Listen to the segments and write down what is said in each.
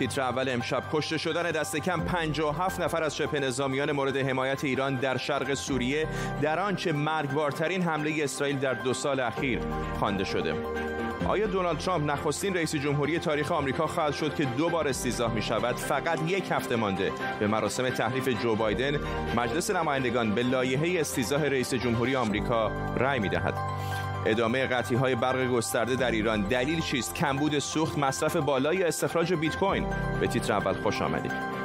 تیتر اول امشب کشته شدن دست کم 57 نفر از شبه نظامیان مورد حمایت ایران در شرق سوریه در آنچه مرگبارترین حمله اسرائیل در دو سال اخیر خوانده شده. آیا دونالد ترامپ نخستین رئیس جمهوری تاریخ آمریکا خواهد شد که دو بار استیضاح می شود فقط یک هفته مانده. به مراسم تحریف جو بایدن مجلس نمایندگان به لایحه استیضاح رئیس جمهوری آمریکا رأی می دهد ادامه قطعی های برق گسترده در ایران. دلیل چیست؟ کمبود سوخت مصرف بالای استخراج بیت کوین. به تیتر اول خوش آمدید.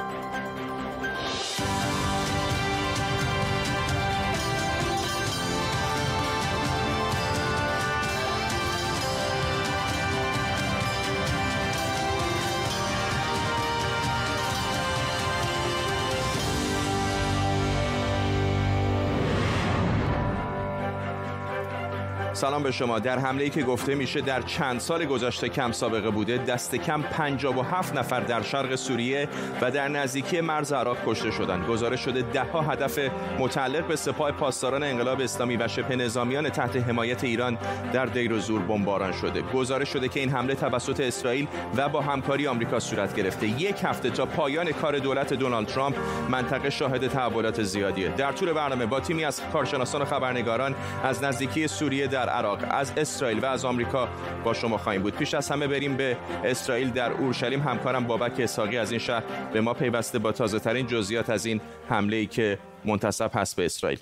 سلام به شما. در حمله ای که گفته میشه در چند سال گذشته کم سابقه بوده. دست کم 57 نفر در شرق سوریه و در نزدیکی مرز عراق کشته شدند. گزارش شده ده ها هدف متعلق به سپاه پاسداران انقلاب اسلامی و شبه نظامیان تحت حمایت ایران در دیر و زور بمباران شده. گزارش شده که این حمله توسط اسرائیل و با همکاری آمریکا صورت گرفته. یک هفته تا پایان کار دولت دونالد ترامپ منطقه شاهد تحولات زیادیه. در طول برنامه با تیمی از کارشناسان و خبرنگاران از نزدیکی سوریه در عراق از اسرائیل و از آمریکا با شما خواهیم بود. پیش از همه بریم به اسرائیل در اورشلیم. همکارم بابک اسحاقی از این شهر به ما پیوسته با تازه ترین جزئیات از این حمله ای که منتصب هست به اسرائیل.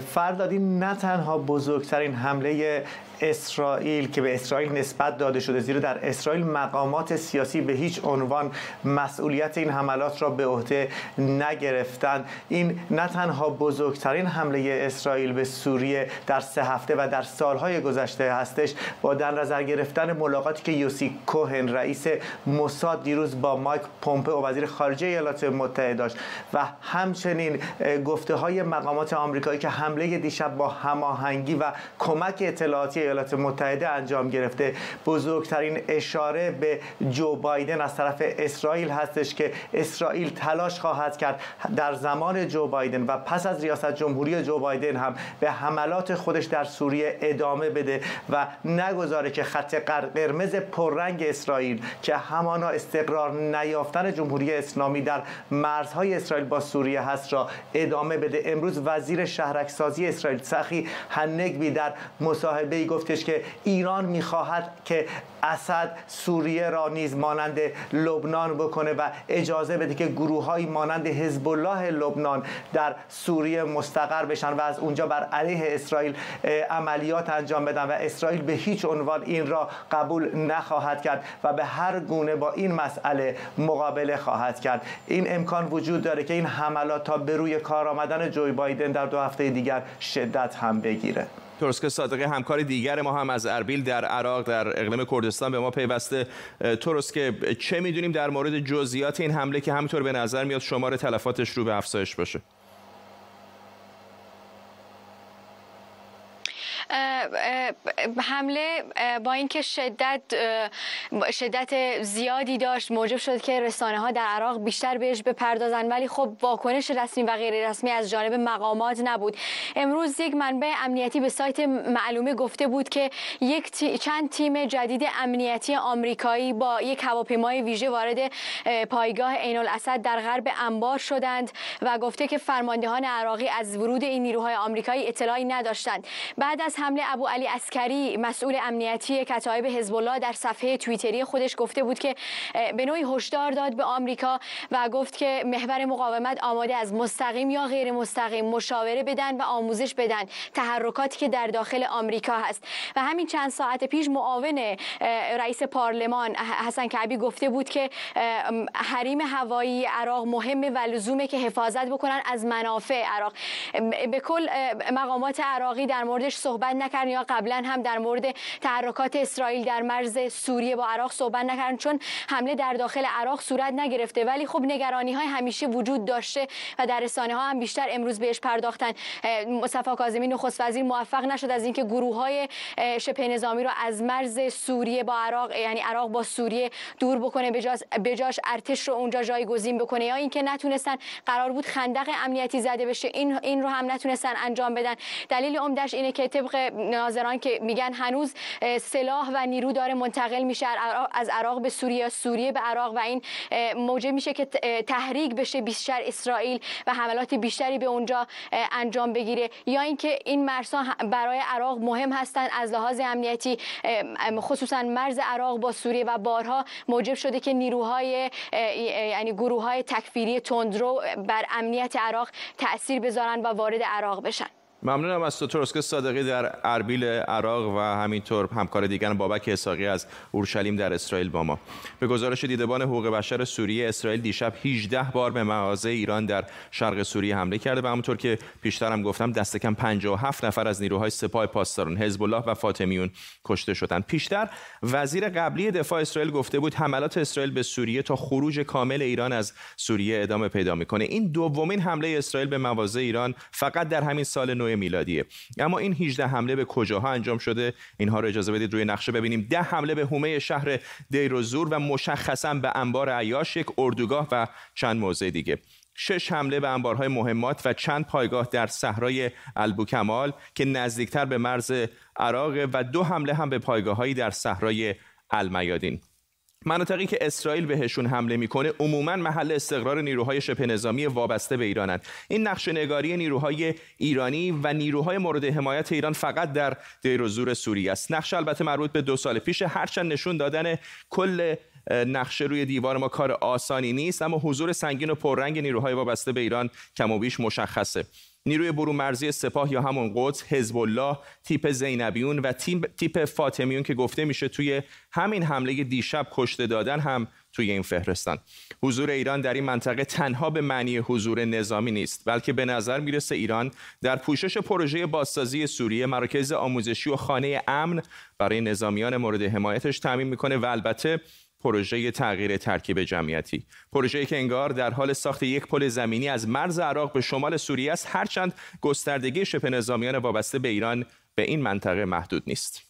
فردادی نه تنها بزرگترین حمله اسرائیل که به اسرائیل نسبت داده شده زیرا در اسرائیل مقامات سیاسی به هیچ عنوان مسئولیت این حملات را به عهده نگرفتند این نه تنها بزرگترین حمله اسرائیل به سوریه در سه هفته و در سالهای گذشته هستش با در نظر گرفتن ملاقاتی که یوسی کوهن رئیس موساد دیروز با مایک پومپئو وزیر خارجه ایالات متحده داشت. و همچنین گفته های مقامات آمریکایی که حمله دیشب با هماهنگی و کمک اطلاعاتی ایالات متحده انجام گرفته. بزرگترین اشاره به جو بایدن از طرف اسرائیل هستش که اسرائیل تلاش خواهد کرد در زمان جو بایدن و پس از ریاست جمهوری جو بایدن هم به حملات خودش در سوریه ادامه بده و نگذاره که خط قرمز پررنگ اسرائیل که همانا استقرار نیافتن جمهوری اسلامی در مرزهای اسرائیل با سوریه هست را ادامه بده. امروز وزیر شهرکسازی اسرائیل سخی هنگبی در مصاحبه گفت گفتش که ایران می‌خواهد که اسد سوریه را نیز مانند لبنان بکنه و اجازه بده که گروه های مانند حزب الله لبنان در سوریه مستقر بشن و از اونجا بر علیه اسرائیل عملیات انجام بدن و اسرائیل به هیچ عنوان این را قبول نخواهد کرد و به هر گونه با این مسئله مقابله خواهد کرد. این امکان وجود داره که این حملات تا به روی کار آمدن جوی بایدن در دو هفته دیگر شدت هم بگیره. که صادقی همکار دیگر ما هم از اربیل در عراق در اقلیم کردستان. به ما پیوسته. که چه می‌دونیم در مورد جزئیات این حمله که همینطور به نظر میاد شمار تلفاتش رو به افزایش باشه. حمله با اینکه شدت شدت زیادی داشت موجب شد که رسانه ها در عراق بیشتر بهش بپردازن. ولی خب واکنش رسمی و غیر رسمی از جانب مقامات نبود. امروز یک منبع امنیتی به سایت معلومه گفته بود که یک چند تیم جدید امنیتی آمریکایی با یک هواپیمای ویژه وارد پایگاه عین الاسد در غرب انبار شدند و گفته که فرماندهان عراقی از ورود این نیروهای آمریکایی اطلاعی نداشتند. بعد از حمله ابو علی اسکری مسئول امنیتی کتایب حزب الله در صفحه توییتری خودش گفته بود که به نوعی هشدار داد به آمریکا و گفت که محور مقاومت آماده از مستقیم یا غیر مستقیم مشاوره بدن و آموزش بدن تحرکاتی که در داخل آمریکا هست. و همین چند ساعت پیش معاون رئیس پارلمان حسن کعبی گفته بود که حریم هوایی عراق مهمه و لزومه که حفاظت بکنن از منافع عراق. به کل مقامات عراقی در موردش صحبت نکردن یا قبلا هم در مورد تحرکات اسرائیل در مرز سوریه با عراق صحبت نکردن چون حمله در داخل عراق صورت نگرفته. ولی خب نگرانی های همیشه وجود داشته و در رسانه ها هم بیشتر امروز بهش پرداختن. مصطفی کاظمی نخست وزیر موفق نشد از اینکه گروه های شبه نظامی رو از مرز سوریه با عراق یعنی عراق با سوریه دور بکنه بجاش ارتش رو اونجا جایگزین بکنه. یا اینکه نتونستن قرار بود خندق امنیتی زده بشه. این این رو هم نتونستن انجام بدن. دلیل عمدش اینه که طبق ناظران که میگن هنوز سلاح و نیرو داره منتقل میشه از عراق به سوریه سوریه به عراق و این موجب میشه که تحریک بشه بیشتر اسرائیل و حملات بیشتری به اونجا انجام بگیره. یا اینکه این مرزها برای عراق مهم هستند از لحاظ امنیتی خصوصا مرز عراق با سوریه و بارها موجب شده که نیروهای یعنی گروه های تکفیری تندرو بر امنیت عراق تاثیر بذارن و وارد عراق بشن. ممنونم از تو صادقی در اربیل عراق و همینطور همکار دیگر بابک اساقی از اورشلیم در اسرائیل با ما. به گزارش دیدبان حقوق بشر سوریه اسرائیل دیشب 18 بار به مغازه ایران در شرق سوریه حمله کرده و همونطور که پیشتر هم گفتم دست کم 57 نفر از نیروهای سپاه پاسداران حزب الله و فاطمیون کشته شدند. پیشتر وزیر قبلی دفاع اسرائیل گفته بود حملات اسرائیل به سوریه تا خروج کامل ایران از سوریه ادامه پیدا می‌کنه. این دومین حمله اسرائیل به مغازه ایران فقط در همین سال نو میلادیه. اما این 18 حمله به کجاها انجام شده؟ اینها رو اجازه بدید روی نقشه ببینیم. ده حمله به حومه شهر دیروزور و مشخصا به انبار عیاش یک اردوگاه و چند موضع دیگه. شش حمله به انبارهای مهمات و چند پایگاه در صحرای البوکمال که نزدیکتر به مرز عراق و دو حمله هم به پایگاههایی در صحرای المیادین. مناطقی که اسرائیل بهشون حمله می‌کنه عموما محل استقرار نیروهای شبه نظامی وابسته به ایرانند این نقش نگاری نیروهای ایرانی و نیروهای مورد حمایت ایران فقط در دیر و زور سوریه است. نقش البته مربوط به دو سال پیش هرچند نشون دادن کل نقشه روی دیوار ما کار آسانی نیست اما حضور سنگین و پررنگ نیروهای وابسته به ایران کم و بیش مشخصه. نیروی برون مرزی سپاه یا همون قدس حزب الله تیپ زینبیون و تیپ فاطمیون که گفته میشه توی همین حمله دیشب کشته دادن هم توی این فهرستان. حضور ایران در این منطقه تنها به معنی حضور نظامی نیست بلکه به نظر می‌رسه ایران در پوشش پروژه بازسازی سوریه مراکز آموزشی و خانه امن برای نظامیان مورد حمایتش تعمین می‌کنه و البته پروژه تغییر ترکیب جمعیتی. پروژه‌ای که انگار در حال ساخت یک پل زمینی از مرز عراق به شمال سوریه است هرچند گستردگی شبه نظامیان وابسته به ایران به این منطقه محدود نیست.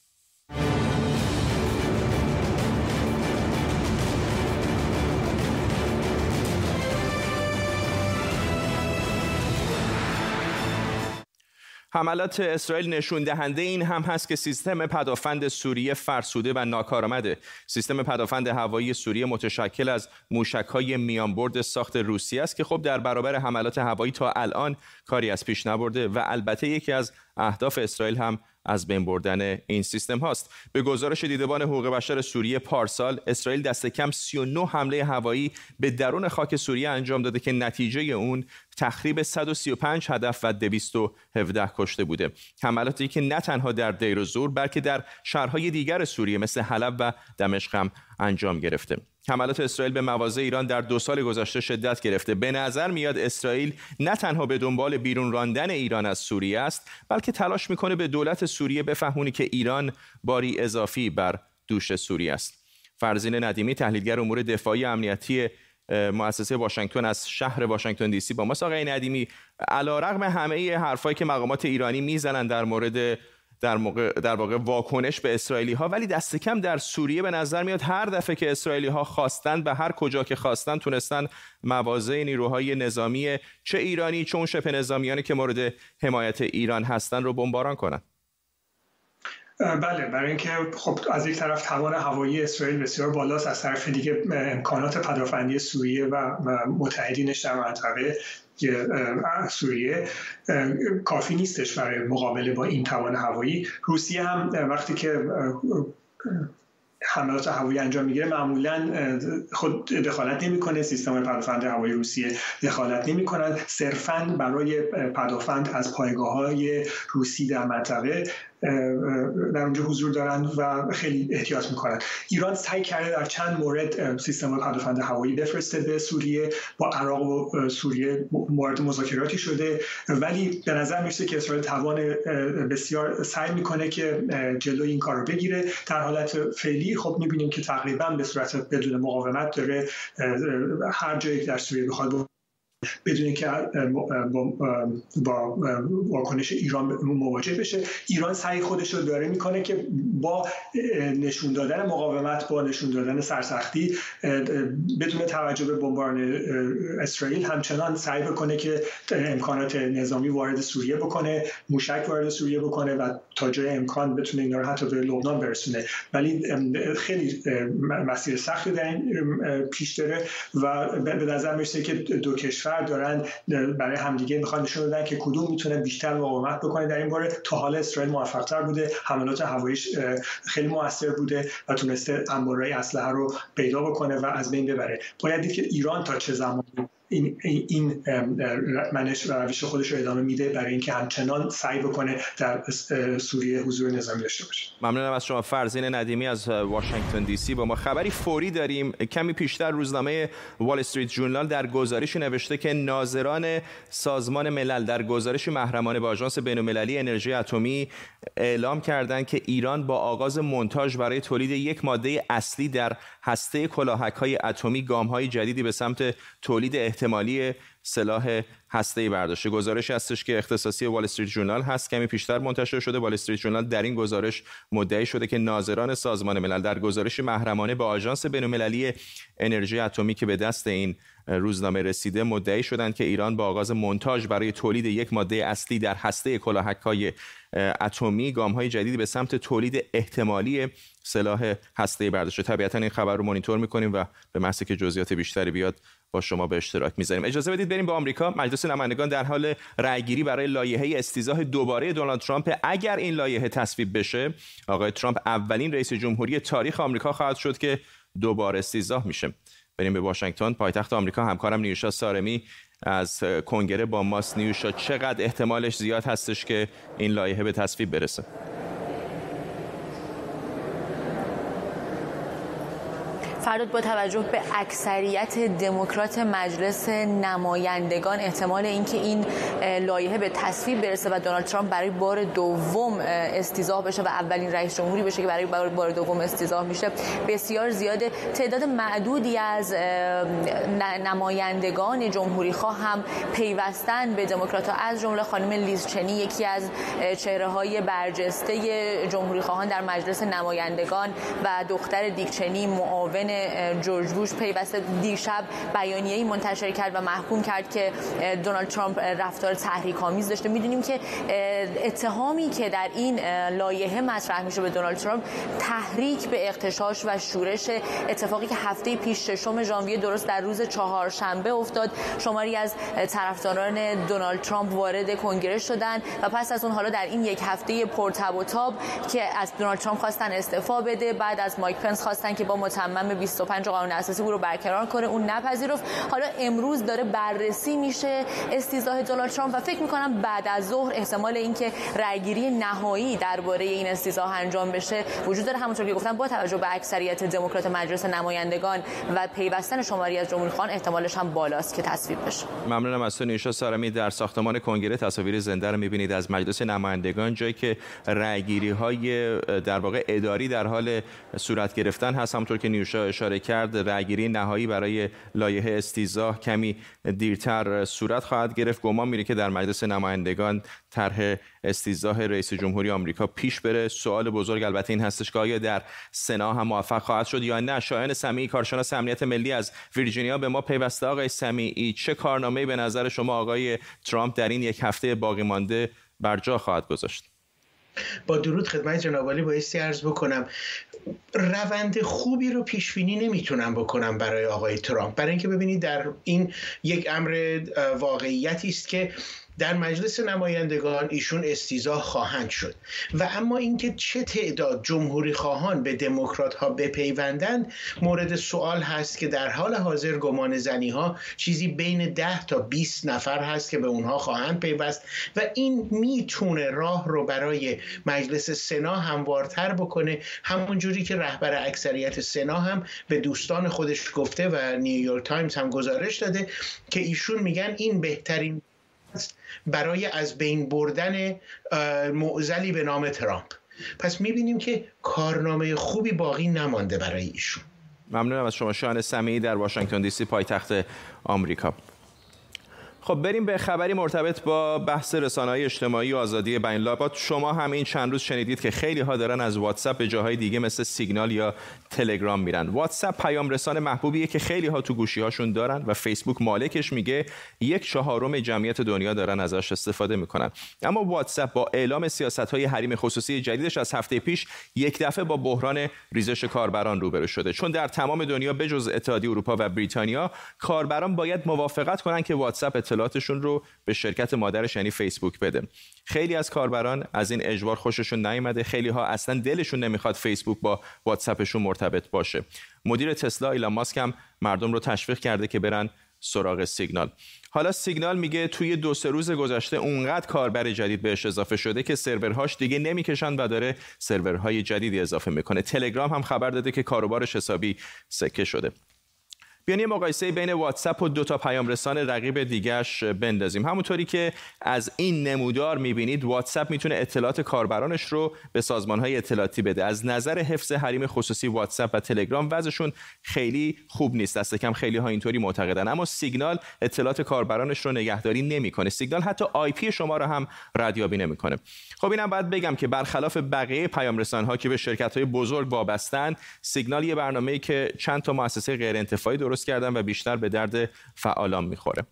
حملات اسرائیل نشون دهنده این هم هست که سیستم پدافند سوریه فرسوده و ناکارآمده. سیستم پدافند هوایی سوریه متشکل از موشک‌های میانبرد ساخت روسیه است که خب در برابر حملات هوایی تا الان کاری از پیش نبرده و البته یکی از اهداف اسرائیل هم از بین بردن این سیستم هاست. به گزارش دیدبان حقوق بشر سوریه پارسال اسرائیل دست کم 39 حمله هوایی به درون خاک سوریه انجام داده که نتیجه اون تخریب 135 هدف و 217 کشته بوده. حملاتی که نه تنها در دیر و زور بلکه در شهرهای دیگر سوریه مثل حلب و دمشق هم انجام گرفته. حملات اسرائیل به مواضع ایران در دو سال گذشته شدت گرفته. به نظر میاد اسرائیل نه تنها به دنبال بیرون راندن ایران از سوریه است بلکه تلاش می‌کنه به دولت سوریه بفهمونی که ایران باری اضافی بر دوش سوریه است. فرزین ندیمی تحلیلگر امور دفاعی امنیتی مؤسسه واشنگتن از شهر واشنگتن دی سی با ما آقای ندیمی علیرغم همه حرفایی که مقامات ایرانی می‌زنن در مورد در, موقع در واقع واکنش به اسرائیلی ها ولی دست کم در سوریه به نظر میاد هر دفعه که اسرائیلی ها خواستن به هر کجا که خواستن تونستن مواضع نیروهای نظامی چه ایرانی چه اون شبه نظامیانی که مورد حمایت ایران هستن رو بمباران کنن. بله برای اینکه خب از یک طرف توان هوایی اسرائیل بسیار بالاست از طرف دیگه امکانات پدافندی سوریه و متحدینش در منطقه سوریه کافی نیستش برای مقابله با این توان هوایی. روسیه هم وقتی که حملات هوایی انجام می‌گیره معمولا خود دخالت نمی‌کنه سیستم پدافند هوایی روسیه دخالت نمی‌کنن. صرفا برای پدافند از پایگاه های روسی در منطقه در اونجا حضور دارند و خیلی احتیاط می‌کنن. ایران سعی کرده در چند مورد سیستم پدافند هوایی بفرسته به سوریه با عراق و سوریه مورد مذاکراتی شده. ولی به نظر می‌رسه که اسرائیل توان بسیار سعی می‌کنه که جلوی این کار رو بگیره. در حالت فعلی خب می‌بینیم که تقریبا به صورت بدون مقاومت داره هر جایی در سوریه بخواد بدون که با واکنش ایران مواجه بشه. ایران سعی خودش رو داره می‌کنه که با نشون دادن مقاومت با نشون دادن سرسختی بدون توجه به بمباران اسرائیل همچنان سعی بکنه که امکانات نظامی وارد سوریه بکنه موشک وارد سوریه بکنه و تا جای امکان بتونه اینا رو حتی به لبنان برسونه. ولی خیلی مسیر سختی در این پیش داره و به نظر می‌رسه که دو کشور دارن برای همدیگه می‌خوان نشون بدن که کدوم می‌تونه بیشتر مقاومت بکنه. در این باره تا حالا اسرائیل موفقتر بوده حملات هواییش خیلی موثر بوده و تونسته انبارهای اسلحه رو پیدا بکنه و از بین ببره. باید دید که ایران تا چه زمانی این, این منش روش خودش رو ادامه میده برای اینکه همچنان سعی بکنه در سوریه حضور نظامی داشته باشه. ممنونم از شما. فرزین ندیمی از واشنگتن دی سی با ما خبری فوری داریم. کمی پیشتر روزنامه وال استریت جورنال در گزارشی نوشته که ناظران سازمان ملل در گزارش محرمانه با آژانس بین‌المللی انرژی اتمی اعلام کردند که ایران با آغاز مونتاژ برای تولید یک ماده اصلی در هسته کلاهک‌های اتمی گام‌های جدیدی به سمت تولید احتمالی سلاح هسته‌ای برداشته. گزارش هستش که اختصاصی وال استریت جورنال هست کمی پیشتر منتشر شده. وال استریت جورنال در این گزارش مدعی شده که ناظران سازمان ملل در گزارش محرمانه با آژانس بین‌المللی انرژی اتمی که به دست این روزنامه رسیده مدعی شدند که ایران با آغاز مونتاژ برای تولید یک ماده اصلی در هسته کلاهک‌های اتمی های جدیدی به سمت تولید احتمالی سلاح هسته‌ای برداشته. طبیعتا این خبر رو مانیتور می‌کنیم و به محض که جزئیات بیشتری بیاد با شما به اشتراک می‌ذاریم. اجازه بدید بریم به آمریکا. مجلس نمایندگان در حال رأیگیری برای لایحه استیزاه دوباره دونالد ترامپ. اگر این لایحه تصویب بشه آقای ترامپ اولین رئیس جمهوری تاریخ آمریکا خواهد شد که دوباره استیزاه میشه. بریم به واشنگتن. پایتخت آمریکا همکارم نیوشا سارمی از کنگره با ماس نیوشا. چقدر احتمالش زیاد هستش که این لایحه به تصویب برسه؟ فرداد با توجه به اکثریت دموکرات مجلس نمایندگان احتمال اینکه این لایحه به تصویب برسه و دونالد ترامپ برای بار دوم استیزاه بشه و اولین رئیس جمهوری بشه که برای بار دوم استیزاه میشه بسیار زیاده. تعداد معدودی از نمایندگان جمهوری خواه هم پیوستن به دموکرات از جمله خانم لیز چنی یکی از چهره های برجسته جمهوری خواهان در مجلس نمایندگان و دختر دیکچنی معاون جورج بوش پیوسته دیشب بیانیه‌ای منتشر کرد و محکوم کرد که دونالد ترامپ رفتار تحریک آمیز داشته. می‌دونیم که اتهامی که در این لایحه مطرح میشه به دونالد ترامپ تحریک به اغتشاش و شورش اتفاقی که هفته پیش ششم ژانویه درست در روز چهارشنبه افتاد. شماری از طرفداران دونالد ترامپ وارد کنگره شدن و پس از اون حالا در این یک هفته پرتب و تاب که از دونالد ترامپ خواستن استعفا بده بعد از مایک پنس خواستن که با متمم 25 قانون اساسی او رو برقرار کنه اون نپذیرفت. حالا امروز داره بررسی میشه استیزاه دونالد ترامپ و فکر می‌کنم بعد از ظهر احتمال اینکه رأیگیری نهایی درباره این استیزاه انجام بشه وجود داره. همونطور که گفتم با توجه به اکثریت دموکرات مجلس نمایندگان و پیوستن شماری از جمهوری خان احتمالش هم بالاست که تصویب بشه. ممنونم از تو سارمی. در ساختمان کنگره تصاویر زنده رو می‌بینید از مجلس نمایندگان. جایی که رأیگیری های در واقع اداری در حال صورت گرفتن هست. همونطور که نیوشا اشاره کرد رأیگیری نهایی برای لایحه استیزاه کمی دیرتر صورت خواهد گرفت. گمان میره که در مجلس نمایندگان طرح استیزاه رئیس جمهوری آمریکا پیش بره. سوال بزرگ البته این هستش که آیا در سنا هم موفق خواهد شد یا نه؟ شایان سمیعی کارشناس امنیت ملی از ویرجینیا به ما پیوسته. آقای سمیعی چه کارنامه‌ای به نظر شما آقای ترامپ در این یک هفته باقی مانده بر جا خواهد گذاشت؟ با درود خدمت جناب عالی بایستی عرض بکنم. روند خوبی رو پیش بینی نمی‌تونم بکنم برای آقای ترامپ. برای اینکه ببینید در این یک امر واقعیتی است که در مجلس نمایندگان ایشون استیزاه خواهند شد. و اما اینکه چه تعداد جمهوری خواهان به دموکرات ها بپیوندند مورد سوال هست که در حال حاضر گمان زنی ها چیزی بین 10 تا 20 نفر هست که به اونها خواهند پیوست و این می‌تونه راه رو برای مجلس سنا هموارتر بکنه همون جوری که رهبر اکثریت سنا هم به دوستان خودش گفته و نیویورک تایمز هم گزارش داده که ایشون میگن این بهترین برای از بین بردن معضلی به نام ترامپ. پس می‌بینیم که کارنامه خوبی باقی نمانده برای ایشون. ممنونم از شما شان سمیعی در واشنگتن دی سی پایتخت آمریکا. خب بریم به خبری مرتبط با بحث رسانه‌های اجتماعی و آزادی بیان شما هم این چند روز شنیدید که خیلی ها دارن از واتساپ به جاهای دیگه مثل سیگنال یا تلگرام میرن. واتساپ پیام رسان محبوبیه که خیلی ها تو گوشی هاشون دارن و فیسبوک مالکش میگه یک چهارم جمعیت دنیا دارن ازش استفاده می‌کنن. اما واتساپ با اعلام سیاست های حریم خصوصی جدیدش از هفته پیش یک دفعه با بحران ریزش کاربران روبرو شده. چون در تمام دنیا بجز اتحادیه اروپا و بریتانیا کاربران باید موافقت کنن که واتساپ اطلاعاتشون رو به شرکت مادرش یعنی فیسبوک بده. خیلی از کاربران از این اجبار خوششون نیومده. خیلی ها اصلا دلشون نمی‌خواد فیسبوک با واتساپشون مرتبط باشه. مدیر تسلا ایلان ماسک هم مردم رو تشویق کرده که برن سراغ سیگنال. حالا سیگنال میگه توی دو سه روز گذشته اونقدر کاربر جدید بهش اضافه شده که سرورهاش دیگه نمی‌کشن و داره سرورهای جدیدی اضافه می‌کنه. تلگرام هم خبر داده که کاروبارش حسابی سکه شده. بیان یه مقایسه بین واتساپ و دو تا پیام رسان رقیب دیگرش بندازیم. همونطوری که از این نمودار می‌بینید واتساپ می‌تونه اطلاعات کاربرانش رو به سازمان های اطلاعاتی بده. از نظر حفظ حریم خصوصی واتساپ و تلگرام وضعشون خیلی خوب نیست. دست کم خیلی ها اینطوری معتقدن. اما سیگنال اطلاعات کاربرانش رو نگهداری نمی‌کنه. سیگنال حتی IP شما رو هم ردیابی نمی‌کنه. خب اینم باید بگم که برخلاف بقیه پیام رسان ها که به شرکت های بزرگ وابستن سیگنال یه برنامه‌ای که چند تا مؤسسه غیر انتفاعی درست کردن و بیشتر به درد فعالان می‌خوره.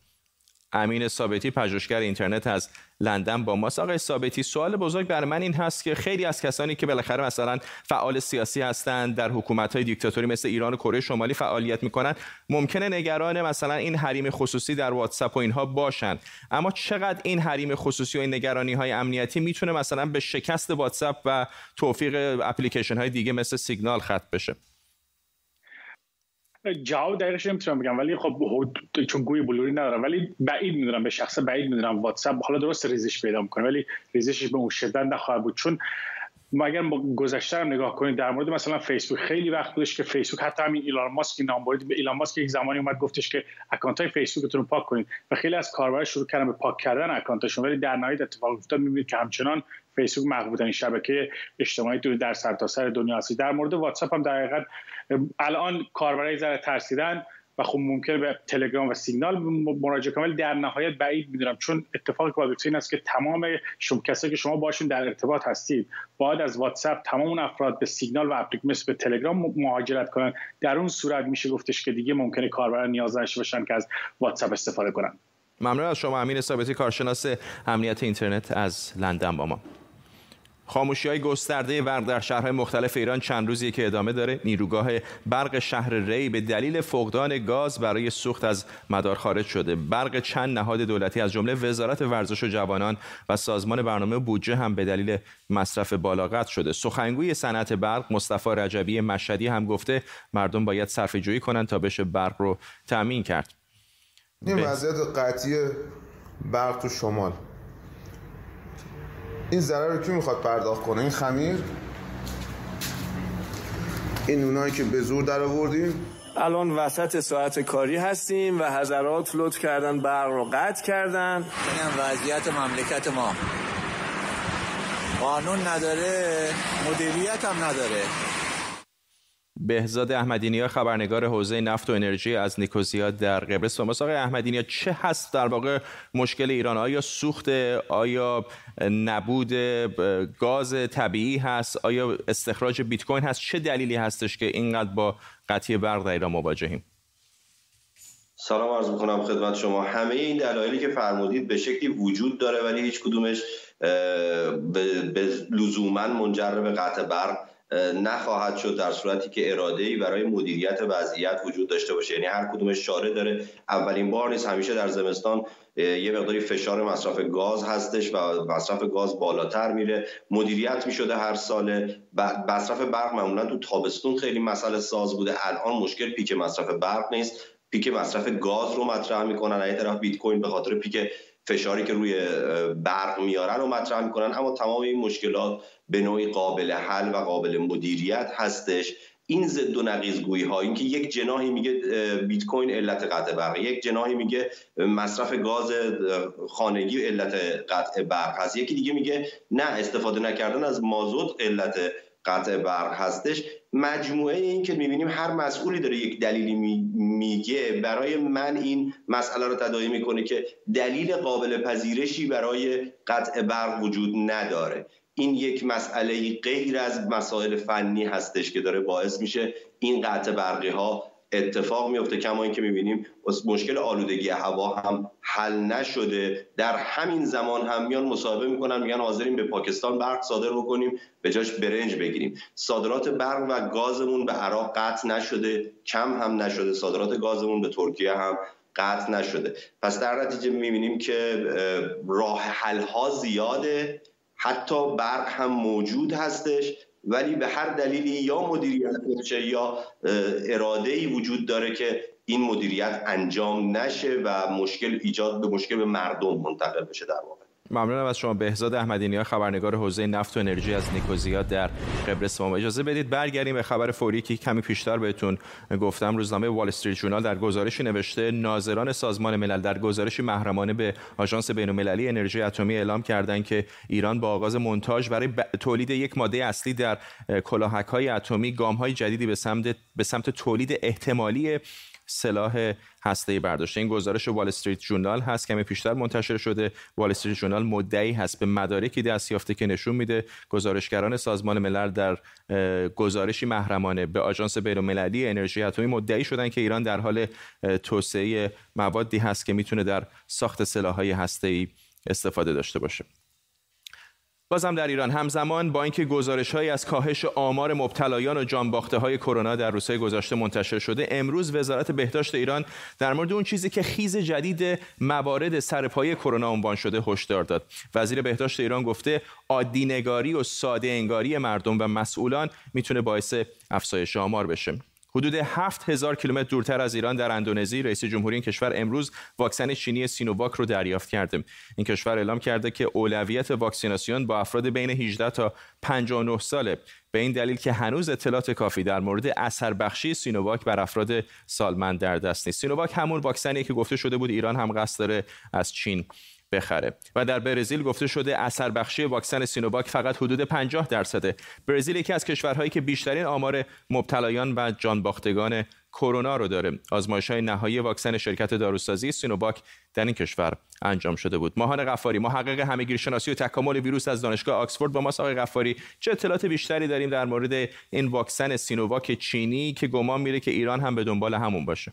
امین ثابتی پژوهشگر اینترنت از لندن با ماست. آقای ثابتی سوال بزرگ بر من این هست که خیلی از کسانی که بالاخره مثلا فعال سیاسی هستند در حکومت های دیکتاتوری مثل ایران و کره شمالی فعالیت می‌کنن ممکنه نگران مثلا این حریم خصوصی در واتساپ و اینها باشن اما چقدر این حریم خصوصی و این نگرانی های امنیتی می‌تونه مثلا به شکست واتساپ و توفیق اپلیکیشن های دیگه مثل سیگنال ختم بشه؟ جواب دقیقش نمی‌تونم بگم ولی خب چون گوی بلوری ندارم ولی بعید می‌دونم به شخص بعید می‌دونم واتساپ حالا درست ریزش پیدا می‌کنه ولی ریزشش به اون شدت نخواهد بود. چون ما اگر گذشته هم نگاه کنید در مورد مثلا فیسبوک خیلی وقت بودش که فیسبوک حتی همین ایلان ماسک نام برید به ایلان ماسک یک زمانی اومد گفتش که اکانت های فیسبوکتون رو پاک کنید. و خیلی از کاربران شروع کردن به پاک کردن اکانتشون ولی در نهایت اتفاق افتاد. می‌بینید که همچنان فیسبوک محبوب شبکه اجتماعی دور در سرتاسر سر دنیا هستی. در مورد واتساپ هم در حقیقت الان کاربرای ذره ترسیدن و خب ممکن به تلگرام و سیگنال مراجعه کنم در نهایت بعید می‌دونم. چون اتفاقی که باید این است که تمام کسایی که شما باشون در ارتباط هستید باید از واتساپ تمام اون افراد به سیگنال و اپلیکیشن به تلگرام مهاجرت کنن. در اون صورت میشه گفتش که دیگه ممکنه کاربران نیاز داشته باشن که از واتساپ استفاده کنن. ممنون از شما امین ثابتی کارشناس امنیت اینترنت از لندن با ما. خاموشی های گسترده برق در شهرهای مختلف ایران چند روزی که ادامه داره. نیروگاه برق شهر ری به دلیل فقدان گاز برای سوخت از مدار خارج شده. برق چند نهاد دولتی از جمله وزارت ورزش و جوانان و سازمان برنامه بودجه هم به دلیل مصرف بالا قطع شده. سخنگوی صنعت برق مصطفی رجبی مشهدی هم گفته مردم باید صرفه جویی کنند تا بشه برق رو تامین کرد. این وضعیت قطعی برق تو شمال. این ضرر رو کی می‌خواد پرداخت کنه؟ این خمیر؟ این اونایی که به زور در آوردیم؟ الان وسط ساعت کاری هستیم و حضرات لطف کردن برق رو قطع کردن. این وضعیت مملکت ما. قانون نداره مدیریت هم نداره. بهزاد احمدینیا خبرنگار حوزه نفت و انرژی از نیکوزیا در قبرس و آقای احمدینیا چه هست در واقع مشکل ایران؟ آیا سوخت آیا نبود گاز طبیعی هست؟ آیا استخراج بیت کوین هست؟ چه دلیلی هستش که اینقدر با قطعی برق در ایران مواجهیم؟ سلام عرض می‌کنم خدمت شما. همه این دلایلی که فرمودید به شکلی وجود داره ولی هیچ کدومش به لزوما منجر به قطع برق نخواهد شد در صورتی که اراده ای برای مدیریت وضعیت وجود داشته باشه. یعنی هر کدومش چاره داره. اولین بار نیست همیشه در زمستان یه مقداری فشار مصرف گاز هستش و مصرف گاز بالاتر میره. مدیریت می‌شده هر ساله. مصرف برق معمولا تو تابستون خیلی مسئله ساز بوده. الان مشکل پیک مصرف برق نیست. پیک مصرف گاز رو مطرح می‌کنن. این طرف بیت کوین به خاطر پیک فشاری که روی برق میارن و مطرح می‌کنن. اما تمام این مشکلات به نوعی قابل حل و قابل مدیریت هستش. این ضد و نقیض گویی ها اینکه یک جناحی میگه بیت کوین علت قطع برق یک جناحی میگه مصرف گاز خانگی علت قطع برق هست. یکی دیگه میگه نه استفاده نکردن از مازوت علت قطع برق هستش. مجموعه این که می‌بینیم هر مسئولی داره یک دلیلی میگه برای من این مسئله رو تداعی می‌کنه که دلیل قابل پذیرشی برای قطع برق وجود نداره. این یک مسئله غیر از مسائل فنی هستش که داره باعث میشه این قطع برقی ها اتفاق میفته کما اینکه می‌بینیم مشکل آلودگی هوا هم حل نشده. در همین زمان هم میان مصاحبه می‌کنن میگن حاضرین به پاکستان برق صادر بکنیم به جاش برنج بگیریم. صادرات برق و گازمون به عراق قطع نشده کم هم نشده. صادرات گازمون به ترکیه هم قطع نشده. پس در نتیجه می‌بینیم که راه حل ها زیاده. حتی برق هم موجود هستش. ولی به هر دلیلی یا مدیریت باشه یا اراده ای وجود داره که این مدیریت انجام نشه و مشکل ایجاد به مشکل به مردم منتقل بشه در واقع. ممنونم از شما بهزاد احمدی خبرنگار حوزه نفت و انرژی از نیکوزیا در قبرس ما اجازه بدید برگردیم به خبر فوری که کمی پیشتر بهتون گفتم. روزنامه وال استریت ژورنال در گزارشی نوشته ناظران سازمان ملل در گزارشی محرمانه به آژانس بین‌المللی انرژی اتمی اعلام کردند که ایران با آغاز مونتاژ برای تولید یک ماده اصلی در کلاهک‌های اتمی گام‌های جدیدی به سمت به سمت تولید احتمالی سلاح هسته برداشته این گزارش وال استریت ژورنال هست کمی پیشتر منتشر شده. وال استریت ژورنال مدعی هست به مدارکی دست یافته که نشون میده. گزارشگران سازمان ملل در گزارشی محرمانه به آژانس بین‌المللی انرژی اتمی مدعی شدن که ایران در حال توسعه موادی هست که می‌تونه در ساخت سلاح‌های هسته‌ای استفاده داشته باشه. بازم در ایران همزمان با اینکه گزارشهایی از کاهش آمار مبتلایان و جانباخته های کرونا در روزهای گذشته منتشر شده امروز وزارت بهداشت ایران در مورد اون چیزی که خیز جدید موارد سرپایی کرونا عنوان شده هشدار داد. وزیر بهداشت ایران گفته عادی و ساده انگاری مردم و مسئولان می‌تونه باعث افزایش آمار بشه. حدود 7000 کیلومتر دورتر از ایران در اندونزی رئیس جمهوری این کشور امروز واکسن چینی سینوواک رو دریافت کرده. این کشور اعلام کرده که اولویت واکسیناسیون با افراد بین 18 تا 59 ساله. به این دلیل که هنوز اطلاعات کافی در مورد اثر بخشی سینوواک بر افراد سالمند در دست نیست. سینوواک همون واکسنی که گفته شده بود ایران هم قصد داره از چین بخره. و در برزیل گفته شده اثر بخشی واکسن سینوواک فقط حدود 50 درصده. برزیل یکی از کشورهایی که بیشترین آمار مبتلایان و جانباختگان کرونا رو داره. آزمایش های نهایی واکسن شرکت داروسازی سینوواک در این کشور انجام شده بود. ماهان قفاری محقق همه‌گیرشناسی و تکامل ویروس از دانشگاه آکسفورد با ما آقای قفاری چه اطلاعات بیشتری داریم در مورد این واکسن سینوواک چینی که گمان میره که ایران هم به دنبال همون باشه؟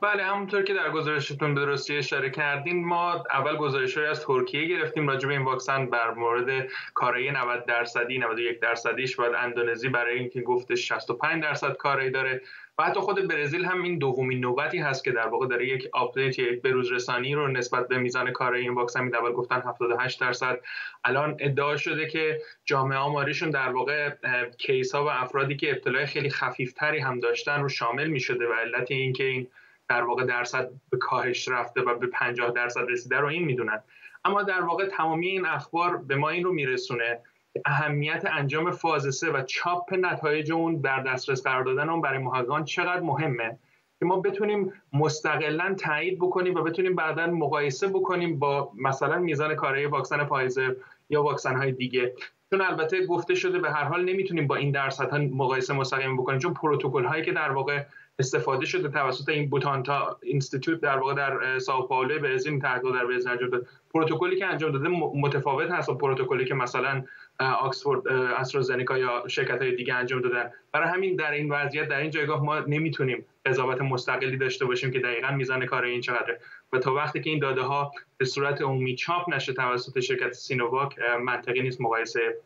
بله همونطور که در گزارشتون به درستی اشاره کردین ما اول گزارش از ترکیه گرفتیم راجع به این واکسن در مورد کارایی 90 درصدی 91 درصدیش بعد اندونزی برای اینکه گفته 65 درصد کارایی داره. و حتی خود برزیل هم این دومین نوبتی هست که در واقع داره یک update یک بروز رسانی رو نسبت به میزان کارایی این واکسن میده. اول گفتن 78 درصد. الان ادعا شده که جامعه آماریشون در واقع case ها و افرادی که ابتلای خیلی خفیف‌تری هم داشتن رو شامل می‌شده و علت اینکه این در واقع درصد به کاهش رفته و به 50 درصد رسیده رو این می‌دونن. اما در واقع تمامی این اخبار به ما این رو میرسونه. اهمیت انجام فاز و چاپ نتایج اون در دسترس قرار دادن اون برای محققان چقدر مهمه؟ که ما بتونیم مستقلا تایید بکنیم و بتونیم بعدا مقایسه بکنیم با مثلا میزان کارایی واکسن فایزر یا واکسن های دیگه. چون البته گفته شده به هر حال نمی‌تونیم با این درصدها مقایسه مستقیم بکنیم چون پروتکل هایی که در واقع استفاده شده توسط این Butantan Institute در واقع در ساو پائولو برزیل تحقیق در برزیل انجام داده. پروتکلی که انجام داده متفاوت هست با پروتکلی که مثلا آکسفورد آسترازنیکا یا شرکت های دیگه انجام دادن. برای همین در این وضعیت در این جایگاه ما نمی‌تونیم قضاوت مستقلی داشته باشیم که دقیقا میزان کار این چقدره. و تا وقتی که این داده ها به صورت عمومی چاپ نشه توسط شرکت سینوواک منطقی نیست مقایسه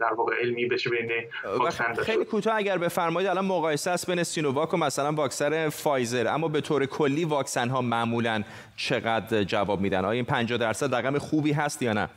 در واقع علمی بشه بین واکسن خیلی کوتاه اگر بفرمایید الان مقایسه است بین سینوواک و مثلا واکسن فایزر. اما به طور کلی واکسن ها معمولا چقدر جواب میدن؟ آیا این 50 درصد رقم خوبی هست یا نه؟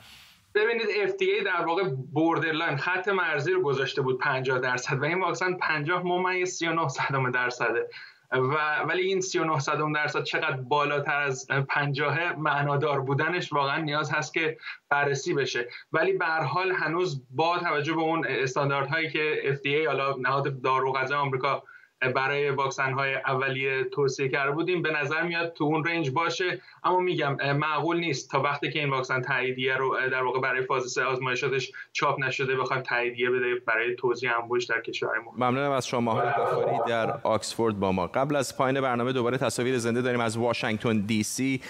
ببینید FDA در واقع borderline خط مرزی رو گذاشته بود 50 درصد و این واکسن 50 ممیز 39 صدم درصده. و ولی این 39 صدم درصد چقدر بالاتر از 50 معنادار بودنش واقعا نیاز هست که بررسی بشه. ولی به حال هنوز با توجه به اون استانداردهایی که FDA حالا نهاد دارو غذا آمریکا برای واکسن های اولیه توصیه کرده بودیم. به نظر میاد تو اون رنج باشه. اما میگم معقول نیست. تا وقتی که این واکسن تاییدیه رو در واقع برای فاز سه آزمایشاتش چاپ نشده بخوایم تاییدیه بده برای توزیع انبوش در کشور ما ممنونم از شما غفاری در آکسفورد با ما. قبل از پایان برنامه دوباره تصاویر زنده داریم از واشنگتن دی سی.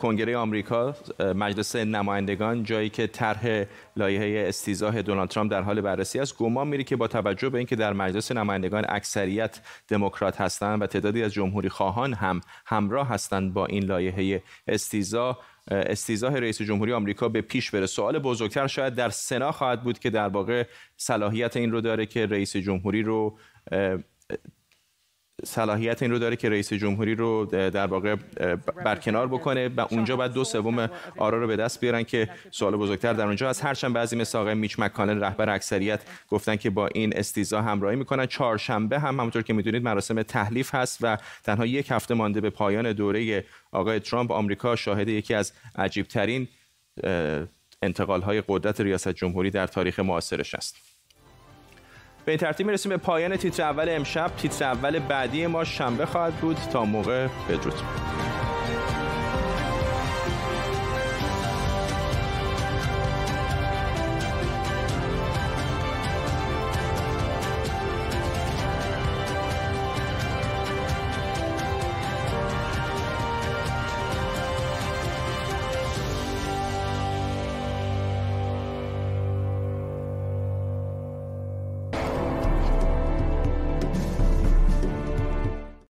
کنگره آمریکا مجلس نمایندگان جایی که طرح لایحه استیزاه دونالد ترامپ در حال بررسی است. گمان میری که با توجه به اینکه در مجلس نمایندگان اکثریت دموکرات هستند و تعدادی از جمهوری خواهان هم همراه هستند با این لایحه استیزا. استیزاه رئیس جمهوری آمریکا به پیش بره. سوال بزرگتر شاید در سنا خواهد بود که در واقع صلاحیت این رو داره که رئیس جمهوری رو صلاحیت این رو داره که رئیس جمهوری رو در واقع برکنار بکنه و اونجا بعد دو سوم آرا رو به دست بیارن که سوال بزرگتر در اونجا از هرچند بعضی مثل آقای میچ مکانل رهبر اکثریت گفتن که با این استیزا همراهی می‌کنن چهارشنبه هم همونطور که می‌دونید مراسم تحلیف هست و تنها یک هفته مانده به پایان دوره آقای ترامپ آمریکا شاهد یکی از عجیب ترین انتقال های قدرت ریاست جمهوری در تاریخ معاصرش است. به این ترتیب می‌رسیم به پایان تیتر اول امشب. تیتر اول بعدی ما شنبه خواهد بود. تا موقع بدرود.